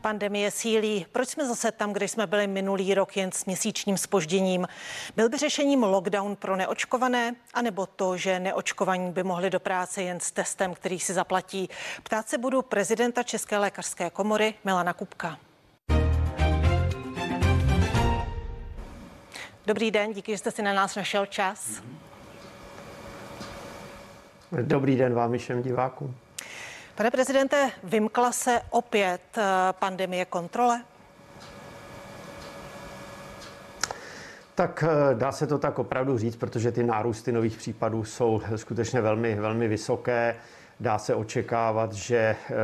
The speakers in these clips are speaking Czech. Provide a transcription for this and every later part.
Pandemie sílí. Proč jsme zase tam, kde jsme byli minulý rok jen s měsíčním spožděním? Byl by řešením lockdown pro neočkované, anebo to, že neočkovaní by mohli do práce jen s testem, který si zaplatí? Ptát se budu prezidenta České lékařské komory Milana Kupka. Dobrý den, díky, že jste si na nás našel čas. Dobrý den vám všem divákům. Pane prezidente, vymkla se opět eh, pandemie kontrole? Tak eh, dá se to tak opravdu říct, protože ty nárůsty nových případů jsou skutečně velmi, velmi vysoké. Dá se očekávat, že eh,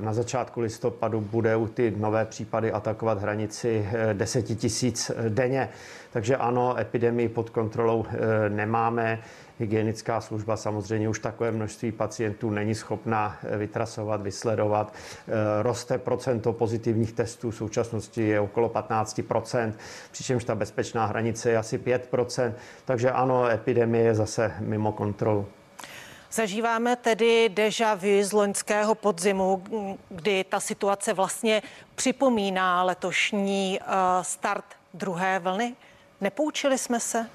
na začátku listopadu bude u ty nové případy atakovat hranici 10 tisíc denně. Takže ano, epidemii pod kontrolou nemáme. Hygienická služba samozřejmě už takové množství pacientů není schopna eh, vytrasovat, vysledovat. Eh, roste procento pozitivních testů, v současnosti je okolo 15% přičemž ta bezpečná hranice je asi 5% takže ano, epidemie je zase mimo kontrolu. Zažíváme tedy deja vu z loňského podzimu, kdy ta situace vlastně připomíná letošní eh, start druhé vlny. Nepoučili jsme se?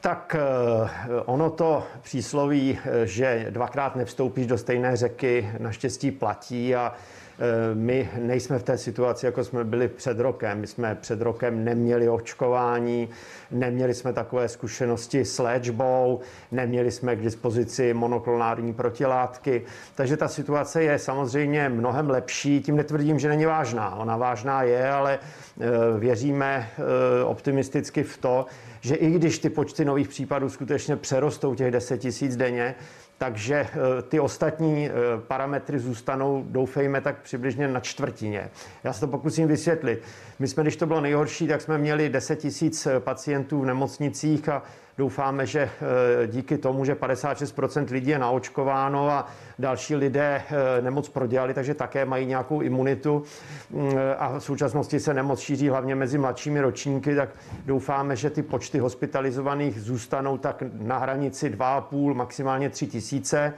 Tak eh, ono to přísloví, eh, že dvakrát nevstoupíš do stejné řeky, naštěstí platí a my nejsme v té situaci, jako jsme byli před rokem. My jsme před rokem neměli očkování, neměli jsme takové zkušenosti s léčbou, neměli jsme k dispozici monoklonární protilátky. Takže ta situace je samozřejmě mnohem lepší. Tím netvrdím, že není vážná. Ona vážná je, ale věříme optimisticky v to, že i když ty počty nových případů skutečně přerostou těch 10 tisíc denně, takže eh, ty ostatní eh, parametry zůstanou, doufejme, tak přibližně na čtvrtině. Já se to pokusím vysvětlit. My jsme, když to bylo nejhorší, tak jsme měli 10 tisíc eh, pacientů v nemocnicích a Doufáme, že eh, díky tomu, že 56% lidí je naočkováno a další lidé eh, nemoc prodělali, takže také mají nějakou imunitu mm, a v současnosti se nemoc šíří hlavně mezi mladšími ročníky, tak doufáme, že ty počty hospitalizovaných zůstanou tak na hranici 2,5, maximálně 3 tisíce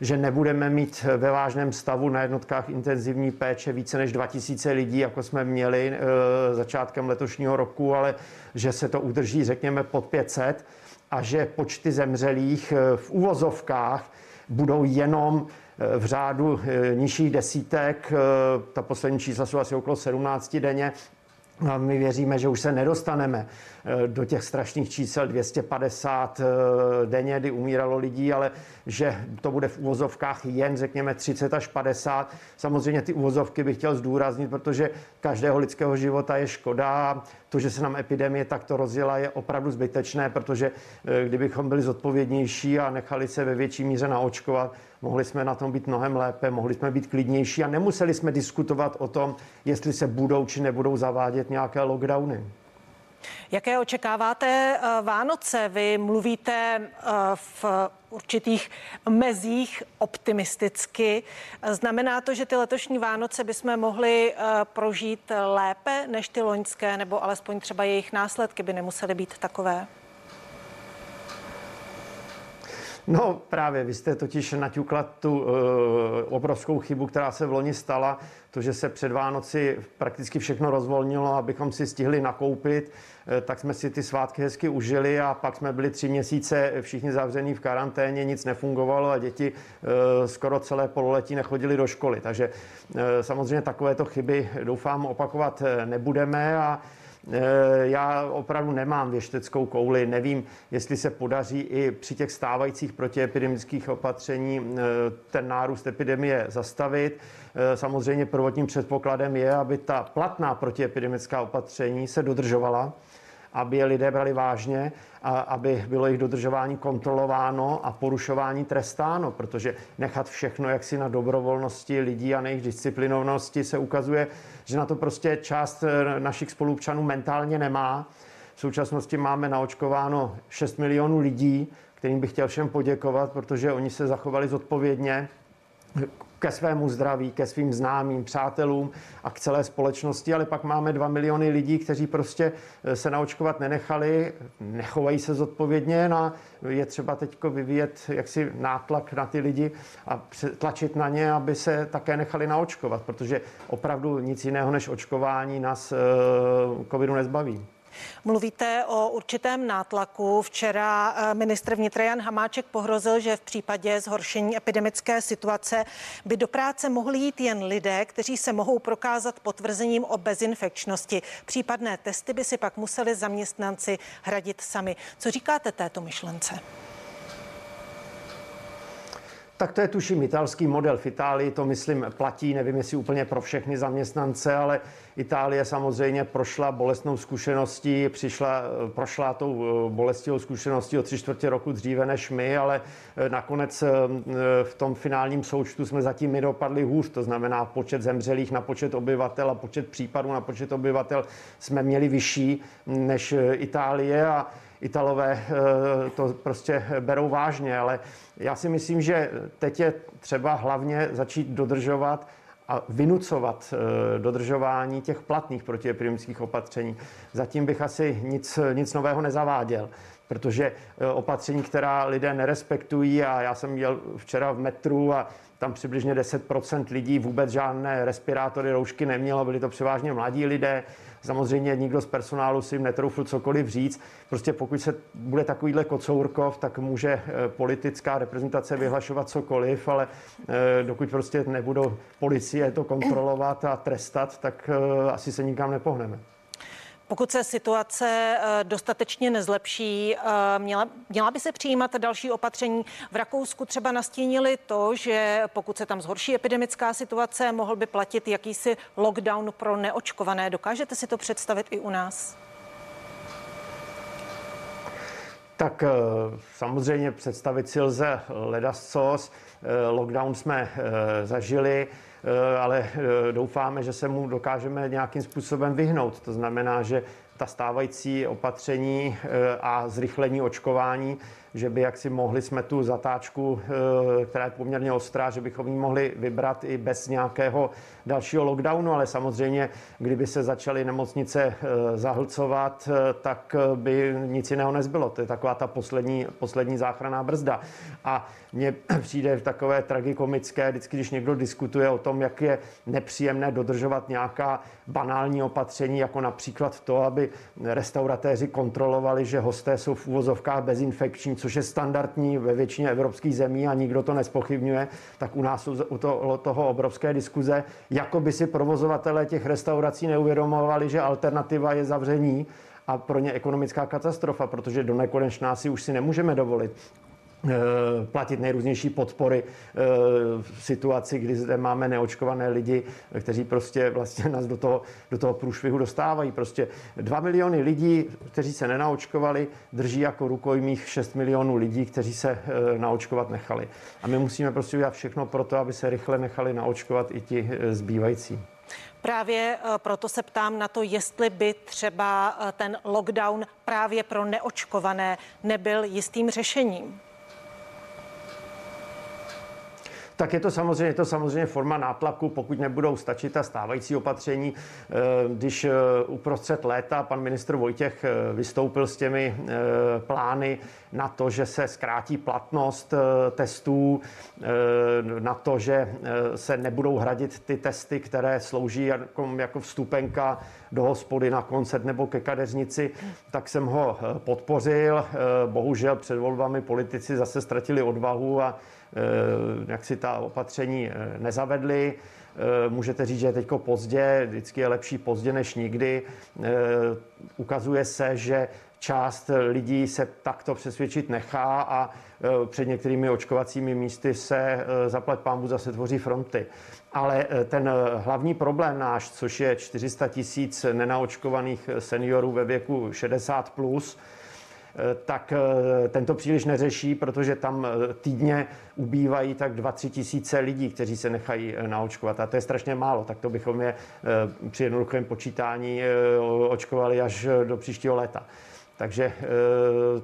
že nebudeme mít ve vážném stavu na jednotkách intenzivní péče více než 2000 lidí, jako jsme měli e, začátkem letošního roku, ale že se to udrží, řekněme, pod 500 a že počty zemřelých e, v uvozovkách budou jenom e, v řádu nižších desítek. Ta poslední čísla jsou asi okolo 17 denně. A my věříme, že už se nedostaneme Eh, do těch strašných čísel 250 eh, denně, kdy umíralo lidí, ale že to bude v úvozovkách jen, řekněme, 30 až 50. Samozřejmě ty úvozovky bych chtěl zdůraznit, protože každého lidského života je škoda. To, že se nám epidemie takto rozjela, je opravdu zbytečné, protože eh, kdybychom byli zodpovědnější a nechali se ve větší míře naočkovat, mohli jsme na tom být mnohem lépe, mohli jsme být klidnější a nemuseli jsme diskutovat o tom, jestli se budou či nebudou zavádět nějaké lockdowny. Jaké očekáváte eh, Vánoce? Vy mluvíte eh, v určitých mezích optimisticky. Znamená to, že ty letošní Vánoce bychom mohli eh, prožít lépe než ty loňské, nebo alespoň třeba jejich následky by nemusely být takové? No právě, vy jste totiž naťukla tu uh, obrovskou chybu, která se v loni stala, to, že se před Vánoci prakticky všechno rozvolnilo, abychom si stihli nakoupit, uh, tak jsme si ty svátky hezky užili a pak jsme byli tři měsíce všichni zavření v karanténě, nic nefungovalo a děti uh, skoro celé pololetí nechodili do školy. Takže uh, samozřejmě takovéto chyby doufám opakovat nebudeme a Eh, já opravdu nemám věšteckou kouli, nevím, jestli se podaří i při těch stávajících protiepidemických opatření eh, ten nárůst epidemie zastavit. Eh, samozřejmě prvotním předpokladem je, aby ta platná protiepidemická opatření se dodržovala aby je lidé brali vážně a aby bylo jejich dodržování kontrolováno a porušování trestáno, protože nechat všechno jaksi na dobrovolnosti lidí a na jejich disciplinovnosti se ukazuje, že na to prostě část eh, našich spolupčanů mentálně nemá. V současnosti máme naočkováno 6 milionů lidí, kterým bych chtěl všem poděkovat, protože oni se zachovali zodpovědně ke svému zdraví, ke svým známým, přátelům a k celé společnosti, ale pak máme dva miliony lidí, kteří prostě se naočkovat nenechali, nechovají se zodpovědně a je třeba teď vyvíjet jaksi nátlak na ty lidi a tlačit na ně, aby se také nechali naočkovat, protože opravdu nic jiného než očkování nás covidu nezbaví. Mluvíte o určitém nátlaku. Včera eh, ministr vnitra Jan Hamáček pohrozil, že v případě zhoršení epidemické situace by do práce mohli jít jen lidé, kteří se mohou prokázat potvrzením o bezinfekčnosti. Případné testy by si pak museli zaměstnanci hradit sami. Co říkáte této myšlence? Tak to je tuším italský model v Itálii, to myslím platí, nevím jestli úplně pro všechny zaměstnance, ale Itálie samozřejmě prošla bolestnou zkušeností, přišla, prošla tou eh, bolestivou zkušeností o tři čtvrtě roku dříve než my, ale eh, nakonec eh, v tom finálním součtu jsme zatím my dopadli hůř, to znamená počet zemřelých na počet obyvatel a počet případů na počet obyvatel jsme měli vyšší než Itálie a Italové to prostě berou vážně, ale já si myslím, že teď je třeba hlavně začít dodržovat a vynucovat eh, dodržování těch platných protiepidemických opatření. Zatím bych asi nic, nic nového nezaváděl protože eh, opatření, která lidé nerespektují a já jsem jel včera v metru a tam přibližně 10% lidí vůbec žádné respirátory, roušky nemělo, byli to převážně mladí lidé, Samozřejmě nikdo z personálu si jim netroufl cokoliv říct. Prostě pokud se bude takovýhle kocourkov, tak může eh, politická reprezentace vyhlašovat cokoliv, ale eh, dokud prostě nebudou policie to kontrolovat a trestat, tak eh, asi se nikam nepohneme. Pokud se situace eh, dostatečně nezlepší, eh, měla, měla by se přijímat další opatření. V Rakousku třeba nastínili to, že pokud se tam zhorší epidemická situace, mohl by platit jakýsi lockdown pro neočkované. Dokážete si to představit i u nás? Tak eh, samozřejmě představit si lze ledascos. Lockdown jsme zažili. Eh, ale eh, doufáme, že se mu dokážeme nějakým způsobem vyhnout. To znamená, že ta stávající opatření eh, a zrychlení očkování že by jaksi mohli jsme tu zatáčku, eh, která je poměrně ostrá, že bychom ji mohli vybrat i bez nějakého dalšího lockdownu, ale samozřejmě, kdyby se začaly nemocnice eh, zahlcovat, eh, tak by nic jiného nezbylo. To je taková ta poslední, poslední záchranná brzda. A mně přijde takové tragikomické, vždycky, když někdo diskutuje o tom, jak je nepříjemné dodržovat nějaká banální opatření, jako například to, aby restauratéři kontrolovali, že hosté jsou v úvozovkách bezinfekční, což je standardní ve většině evropských zemí a nikdo to nespochybňuje, tak u nás u toho, toho obrovské diskuze, jako by si provozovatelé těch restaurací neuvědomovali, že alternativa je zavření a pro ně ekonomická katastrofa, protože do nekonečná si už si nemůžeme dovolit platit nejrůznější podpory eh, v situaci, kdy zde máme neočkované lidi, kteří prostě vlastně nás do toho, do toho průšvihu dostávají. Prostě dva miliony lidí, kteří se nenaočkovali, drží jako rukojmích 6 milionů lidí, kteří se eh, naočkovat nechali. A my musíme prostě udělat všechno pro to, aby se rychle nechali naočkovat i ti zbývající. Právě proto se ptám na to, jestli by třeba ten lockdown právě pro neočkované nebyl jistým řešením. Tak je to samozřejmě, je to samozřejmě forma nátlaku, pokud nebudou stačit ta stávající opatření. Eh, když eh, uprostřed léta pan ministr Vojtěch eh, vystoupil s těmi plány na to, že se zkrátí platnost testů, na to, že se nebudou hradit ty testy, které slouží jako, jako vstupenka do hospody na koncert nebo ke kadeřnici, tak jsem ho podpořil. Bohužel před volbami politici zase ztratili odvahu a jak si ta opatření eh, nezavedli. Eh, můžete říct, že je teď pozdě, vždycky je lepší pozdě než nikdy. Ukazuje se, že část lidí se takto přesvědčit nechá a před některými očkovacími místy se zaplať pámbu zase tvoří fronty. Ale ten hlavní problém náš, což je 400 tisíc nenaočkovaných seniorů ve věku 60 plus, Eh, tak eh, tento příliš neřeší, protože tam eh, týdně ubývají tak 2-3 tisíce lidí, kteří se nechají naočkovat. A to je strašně málo, tak to bychom je při jednoduchém počítání očkovali až do příštího léta. Takže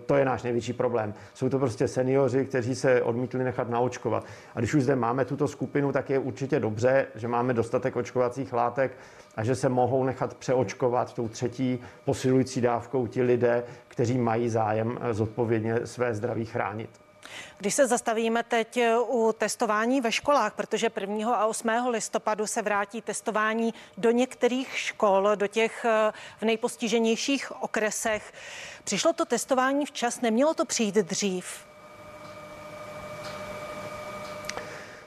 to je náš největší problém. Jsou to prostě seniori, kteří se odmítli nechat naočkovat. A když už zde máme tuto skupinu, tak je určitě dobře, že máme dostatek očkovacích látek a že se mohou nechat přeočkovat tou třetí posilující dávkou ti lidé, kteří mají zájem zodpovědně své zdraví chránit. Když se zastavíme teď u testování ve školách, protože 1. a 8. listopadu se vrátí testování do některých škol, do těch eh, v nejpostiženějších okresech. Přišlo to testování včas, nemělo to přijít dřív?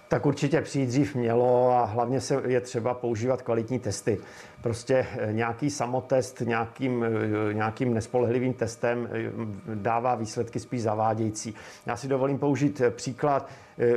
Tak určitě přijít dřív mělo a hlavně se je třeba používat kvalitní testy. Prostě eh, nějaký samotest nějakým, eh, nějakým nespolehlivým testem eh, dává výsledky spíš zavádějící. Já si dovolím použít příklad.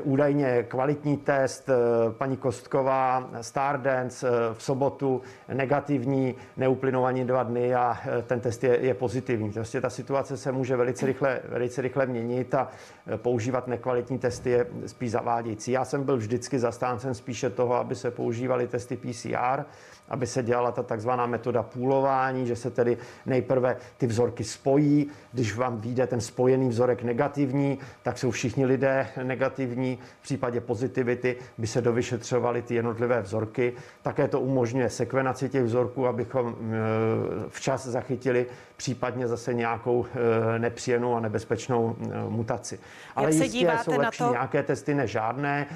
Údajně kvalitní test paní Kostková, Stardance v sobotu, negativní, neuplynou ani dva dny a ten test je, je pozitivní. Prostě ta situace se může velice rychle, velice rychle měnit a používat nekvalitní testy je spíš zavádějící. Já jsem byl vždycky zastáncem spíše toho, aby se používaly testy PCR, aby se dělala ta takzvaná metoda půlování, že se tedy nejprve ty vzorky spojí. Když vám vyjde ten spojený vzorek negativní, tak jsou všichni lidé negativní. V případě pozitivity by se dovyšetřovaly ty jednotlivé vzorky. Také to umožňuje sekvenaci těch vzorků, abychom e, včas zachytili případně zase nějakou e, nepříjemnou a nebezpečnou e, mutaci. Ale Jak jistě jsou lepší to... nějaké testy než žádné.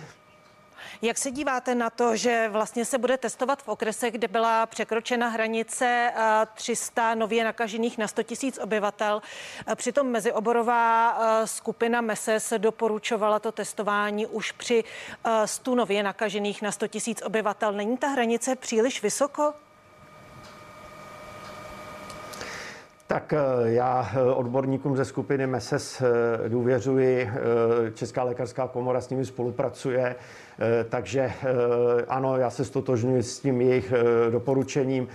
Jak se díváte na to, že vlastně se bude testovat v okresech, kde byla překročena hranice 300 eh, nově nakažených na 100 000 obyvatel? Eh, přitom mezioborová eh, skupina MESES doporučovala to testování už při 100 nově nakažených na 100 000 obyvatel. Není ta hranice příliš vysoko? Tak já odborníkům ze skupiny MESES důvěřuji. Česká lékařská komora s nimi spolupracuje. Eh, takže eh, ano, já se stotožňuji s tím jejich eh, doporučením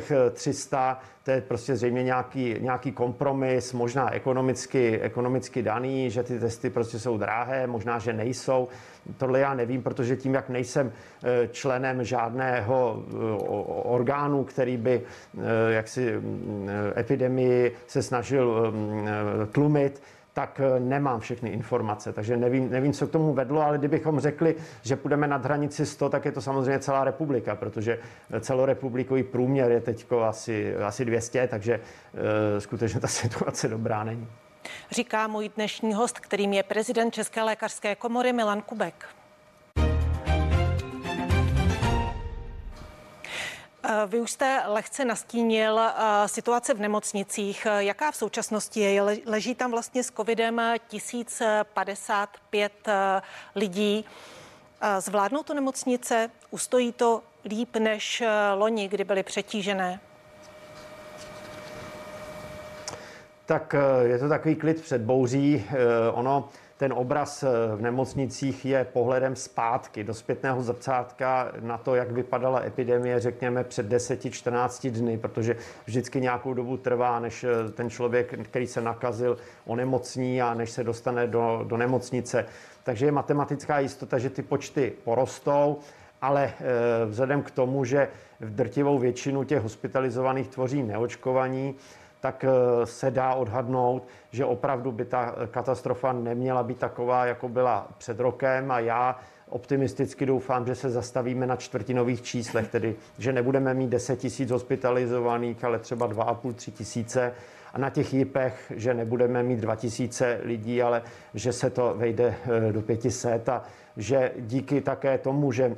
těch 300, to je prostě zřejmě nějaký, nějaký kompromis, možná ekonomicky, ekonomicky daný, že ty testy prostě jsou drahé, možná, že nejsou. Tohle já nevím, protože tím, jak nejsem členem žádného orgánu, který by jaksi mm, epidemii se snažil mm, tlumit, tak eh, nemám všechny informace, takže nevím, nevím, co k tomu vedlo, ale kdybychom řekli, že půjdeme nad hranici 100, tak je to samozřejmě celá republika, protože eh, celorepublikový průměr je teď asi, asi 200, takže e, skutečně ta situace dobrá není. Říká můj dnešní host, kterým je prezident České lékařské komory Milan Kubek. Vy už jste lehce nastínil eh, situace v nemocnicích. Jaká v současnosti je? Leží tam vlastně s covidem 1055 eh, lidí. Zvládnou to nemocnice? Ustojí to líp než loni, kdy byly přetížené? Tak je to takový klid před bouří. Ono ten obraz eh, v nemocnicích je pohledem zpátky do zpětného zrcátka na to, jak vypadala epidemie, řekněme, před 10-14 dny, protože vždycky nějakou dobu trvá, než eh, ten člověk, který se nakazil, onemocní a než se dostane do, do nemocnice. Takže je matematická jistota, že ty počty porostou, ale eh, vzhledem k tomu, že v drtivou většinu těch hospitalizovaných tvoří neočkovaní, tak eh, se dá odhadnout, že opravdu by ta katastrofa neměla být taková, jako byla před rokem. A já optimisticky doufám, že se zastavíme na čtvrtinových číslech, tedy že nebudeme mít 10 tisíc hospitalizovaných, ale třeba 2,5-3 tisíce. A na těch jipech, že nebudeme mít 2 tisíce lidí, ale že se to vejde eh, do 500 a že díky také tomu, že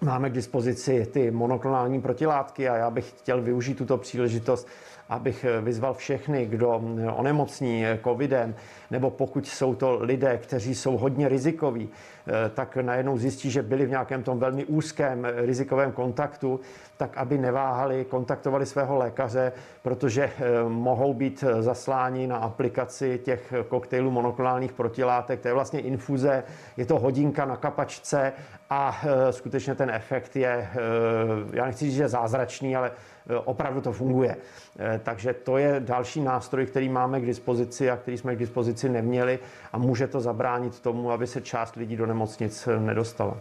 máme k dispozici ty monoklonální protilátky a já bych chtěl využít tuto příležitost, abych vyzval všechny, kdo onemocní covidem, nebo pokud jsou to lidé, kteří jsou hodně rizikoví, eh, tak najednou zjistí, že byli v nějakém tom velmi úzkém rizikovém kontaktu, tak aby neváhali, kontaktovali svého lékaře, protože eh, mohou být zasláni na aplikaci těch koktejlů monoklonálních protilátek. To je vlastně infuze, je to hodinka na kapačce a eh, skutečně ten efekt je, já nechci říct, že zázračný, ale opravdu to funguje. Takže to je další nástroj, který máme k dispozici a který jsme k dispozici neměli a může to zabránit tomu, aby se část lidí do nemocnic nedostala.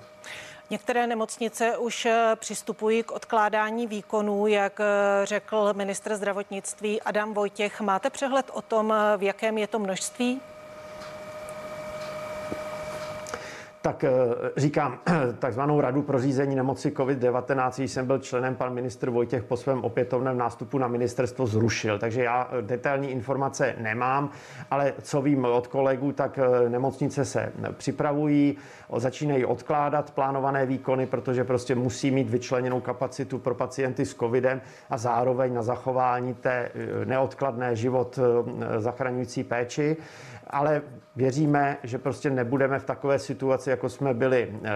Některé nemocnice už eh, přistupují k odkládání výkonů, jak eh, řekl ministr zdravotnictví Adam Vojtěch. Máte přehled o tom, eh, v jakém je to množství? Tak eh, říkám, takzvanou radu pro řízení nemoci COVID-19, když jsem byl členem, pan ministr Vojtěch po svém opětovném nástupu na ministerstvo zrušil. Takže já eh, detailní informace nemám, ale co vím od kolegů, tak eh, nemocnice se připravují, začínají odkládat plánované výkony, protože prostě musí mít vyčleněnou kapacitu pro pacienty s covidem a zároveň na zachování té neodkladné život zachraňující péči ale věříme, že prostě nebudeme v takové situaci, jako jsme byli e,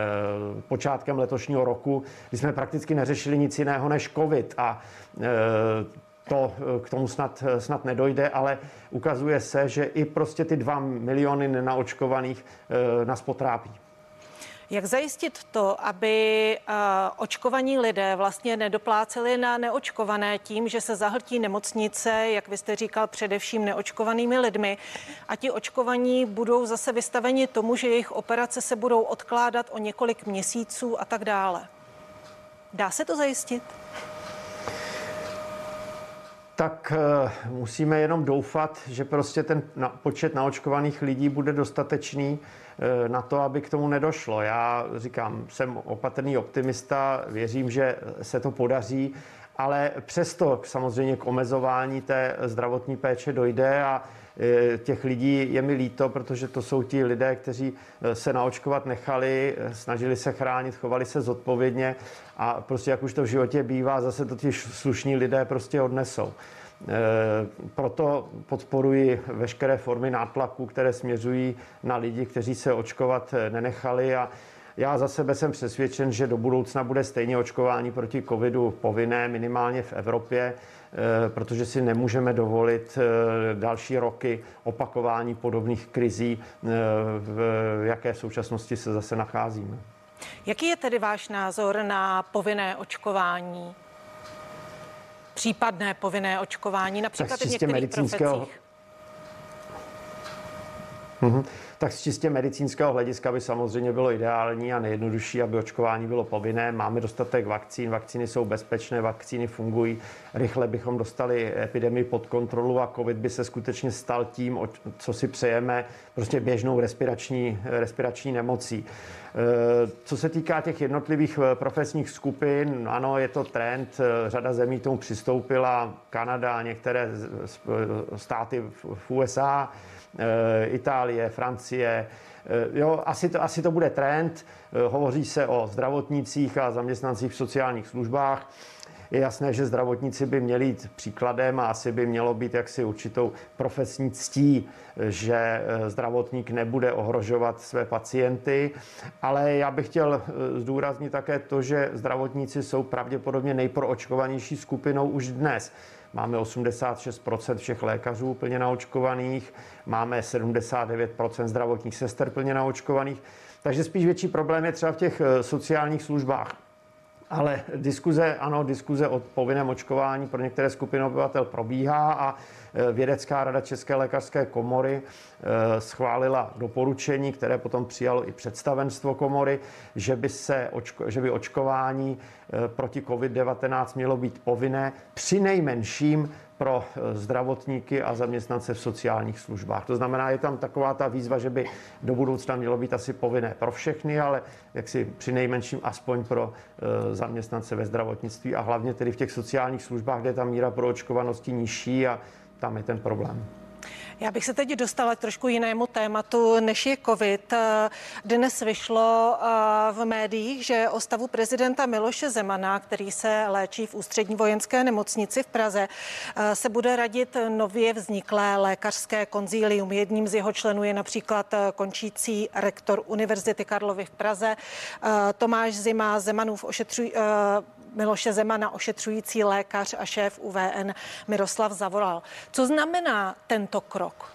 počátkem letošního roku, kdy jsme prakticky neřešili nic jiného než COVID a e, to k tomu snad, snad nedojde, ale ukazuje se, že i prostě ty dva miliony nenaočkovaných nás potrápí. Jak zajistit to, aby uh, očkovaní lidé vlastně nedopláceli na neočkované tím, že se zahltí nemocnice, jak vy jste říkal, především neočkovanými lidmi a ti očkovaní budou zase vystaveni tomu, že jejich operace se budou odkládat o několik měsíců a tak dále. Dá se to zajistit? Tak eh, musíme jenom doufat, že prostě ten počet naočkovaných lidí bude dostatečný eh, na to, aby k tomu nedošlo. Já říkám, jsem opatrný optimista, věřím, že se to podaří, ale přesto samozřejmě k omezování té zdravotní péče dojde a těch lidí je mi líto, protože to jsou ti lidé, kteří eh, se naočkovat nechali, eh, snažili se chránit, chovali se zodpovědně a prostě jak už to v životě bývá, zase to ti slušní lidé prostě odnesou. Proto podporuji veškeré formy nátlaku, které směřují na lidi, kteří se očkovat nenechali a já za sebe jsem přesvědčen, že do budoucna bude stejně očkování proti covidu povinné, minimálně v Evropě. Eh, protože si nemůžeme dovolit eh, další roky opakování podobných krizí, eh, v jaké v současnosti se zase nacházíme. Jaký je tedy váš názor na povinné očkování? Případné povinné očkování, například v některých profesích? Mm-hmm. Tak z čistě medicínského hlediska by samozřejmě bylo ideální a nejjednodušší, aby očkování bylo povinné. Máme dostatek vakcín, vakcíny jsou bezpečné, vakcíny fungují. Rychle bychom dostali epidemii pod kontrolu a COVID by se skutečně stal tím, co si přejeme, prostě běžnou respirační, respirační nemocí. E, co se týká těch jednotlivých e, profesních skupin, ano, je to trend, e, řada zemí tomu přistoupila, Kanada, některé státy v USA, Itálie, Francie. Eh, jo, asi to, asi to bude trend. Eh, hovoří se o zdravotnících a zaměstnancích v sociálních službách. Je jasné, že zdravotníci by měli jít příkladem a asi by mělo být jaksi určitou profesní ctí, že zdravotník nebude ohrožovat své pacienty. Ale já bych chtěl zdůraznit také to, že zdravotníci jsou pravděpodobně nejproočkovanější skupinou už dnes. Máme 86 všech lékařů plně naočkovaných, máme 79% zdravotních sester plně naočkovaných. Takže spíš větší problém je třeba v těch eh, sociálních službách. Ale diskuze, ano, diskuze o povinném očkování pro některé skupiny obyvatel probíhá a e, Vědecká rada České lékařské komory e, schválila doporučení, které potom přijalo i představenstvo komory, že by, se, že by očkování e, proti COVID-19 mělo být povinné při nejmenším pro eh, zdravotníky a zaměstnance v sociálních službách. To znamená, je tam taková ta výzva, že by do budoucna mělo být asi povinné pro všechny, ale jak si při nejmenším aspoň pro eh, zaměstnance ve zdravotnictví a hlavně tedy v těch sociálních službách, kde je ta míra proočkovanosti nižší a tam je ten problém. Já bych se teď dostala k trošku jinému tématu, než je COVID. Dnes vyšlo eh, v médiích, že o stavu prezidenta Miloše Zemana, který se léčí v ústřední vojenské nemocnici v Praze, eh, se bude radit nově vzniklé lékařské konzílium. Jedním z jeho členů je například eh, končící rektor Univerzity Karlovy v Praze Tomáš Zima, Zemanův ošetřuj, Miloše Zemana ošetřující lékař a šéf UVN Miroslav Zavoral. Co znamená tento krok?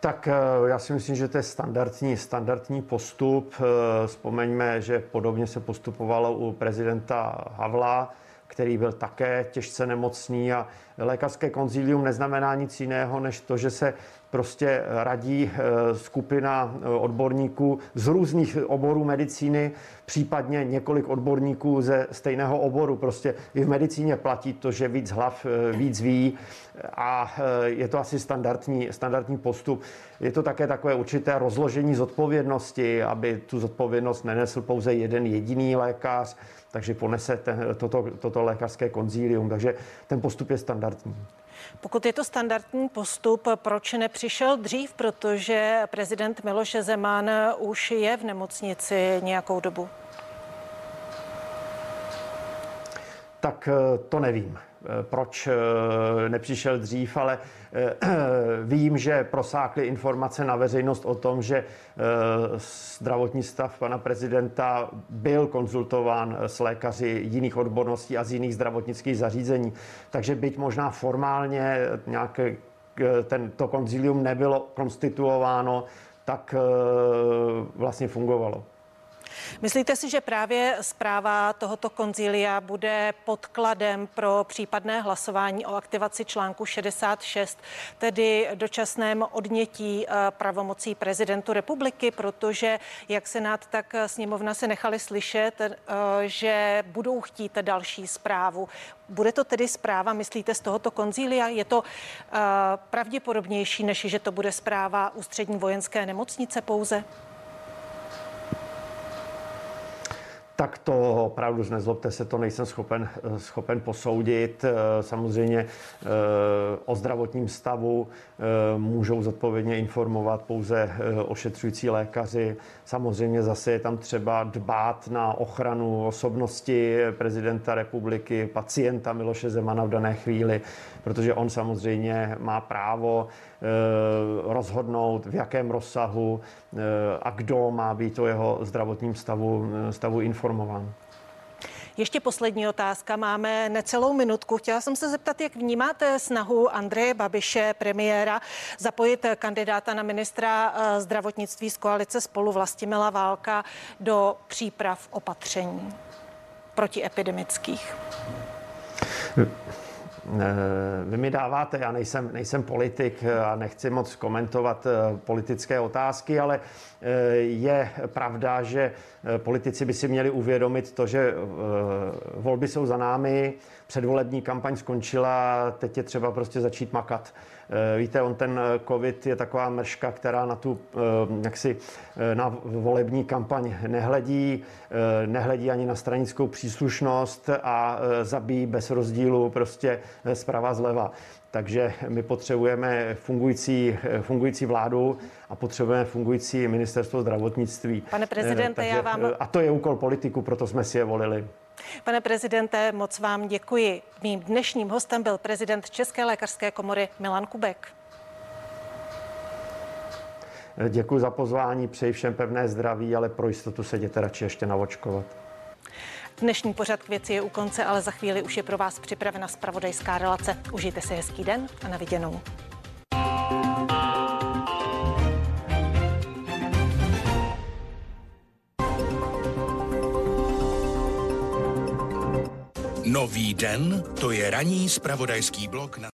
Tak eh, já si myslím, že to je standardní, standardní postup. Eh, vzpomeňme, že podobně se postupovalo u prezidenta Havla. který byl také těžce nemocný a lékařské konzílium neznamená nic jiného, než to, že se prostě radí eh, skupina eh, odborníků z různých oborů medicíny, případně několik odborníků ze stejného oboru. Prostě i v medicíně platí to, že víc hlav eh, víc ví a je to asi standardní, standardní postup. Je to také takové určité rozložení zodpovědnosti, aby tu zodpovědnost nenesl pouze jeden jediný lékař, takže ponese ten, toto, toto lékařské konzílium. Takže ten postup je standardní. Pokud je to standardní postup, proč nepřišel dřív? Protože prezident Miloš Zeman už je v nemocnici nějakou dobu. Tak eh, to nevím. Eh, proč eh, nepřišel dřív, ale eh, vím, že prosákly informace na veřejnost o tom, že zdravotní stav pana prezidenta byl konzultován s lékaři jiných odborností a z jiných zdravotnických zařízení. Takže byť možná formálně nějaké ten, to konzilium nebylo konstituováno, tak vlastně fungovalo. Myslíte si, že právě zpráva tohoto konzília bude podkladem pro případné hlasování o aktivaci článku 66, tedy dočasném odnětí eh, pravomocí prezidentu republiky, protože jak Senát, tak sněmovna se nechali slyšet, eh, že budou chtít další zprávu. Bude to tedy zpráva, myslíte, z tohoto konzília? Je to uh, pravděpodobnější, než že to bude zpráva ústřední vojenské nemocnice pouze? Tak to opravdu nezlobte se, to nejsem schopen, schopen posoudit. Eh, samozřejmě eh, o zdravotním stavu eh, můžou zodpovědně informovat pouze ošetřující lékaři. Samozřejmě zase je tam třeba dbát na ochranu osobnosti prezidenta republiky, pacienta Miloše Zemana v dané chvíli, protože on samozřejmě má právo rozhodnout, v jakém rozsahu a kdo má být o jeho zdravotním stavu, stavu informovat informován. Ještě poslední otázka. Máme necelou minutku. Chtěla jsem se zeptat, jak vnímáte snahu Andreje Babiše, premiéra, zapojit kandidáta na ministra eh, zdravotnictví z koalice spolu Vlastimila Válka do příprav opatření protiepidemických? Vy mi dáváte, já nejsem, nejsem politik a nechci moc komentovat eh, politické otázky, ale eh, je pravda, že eh, politici by si měli uvědomit to, že volby jsou za námi, předvolební kampaň skončila, teď je třeba prostě začít makat. Eh, víte, on ten eh, covid je taková mrška, která na tu eh, jaksi na volební kampaň nehledí, nehledí ani na stranickou příslušnost a zabíjí bez rozdílu prostě zprava zleva. Takže my potřebujeme fungující, fungující vládu a potřebujeme fungující ministerstvo zdravotnictví. Pane prezidente, Takže, já vám... A to je úkol politiku, proto jsme si je volili. Pane prezidente, moc vám děkuji. Mým dnešním hostem byl prezident České lékařské komory Milan Kubek. Děkuji za pozvání, přeji všem pevné zdraví, ale pro jistotu se jděte radši ještě navočkovat. Dnešní pořad k věci je u konce, ale za chvíli už je pro vás připravena spravodajská relace. Užijte si hezký den a na viděnou. Nový den, to je ranní spravodajský blok na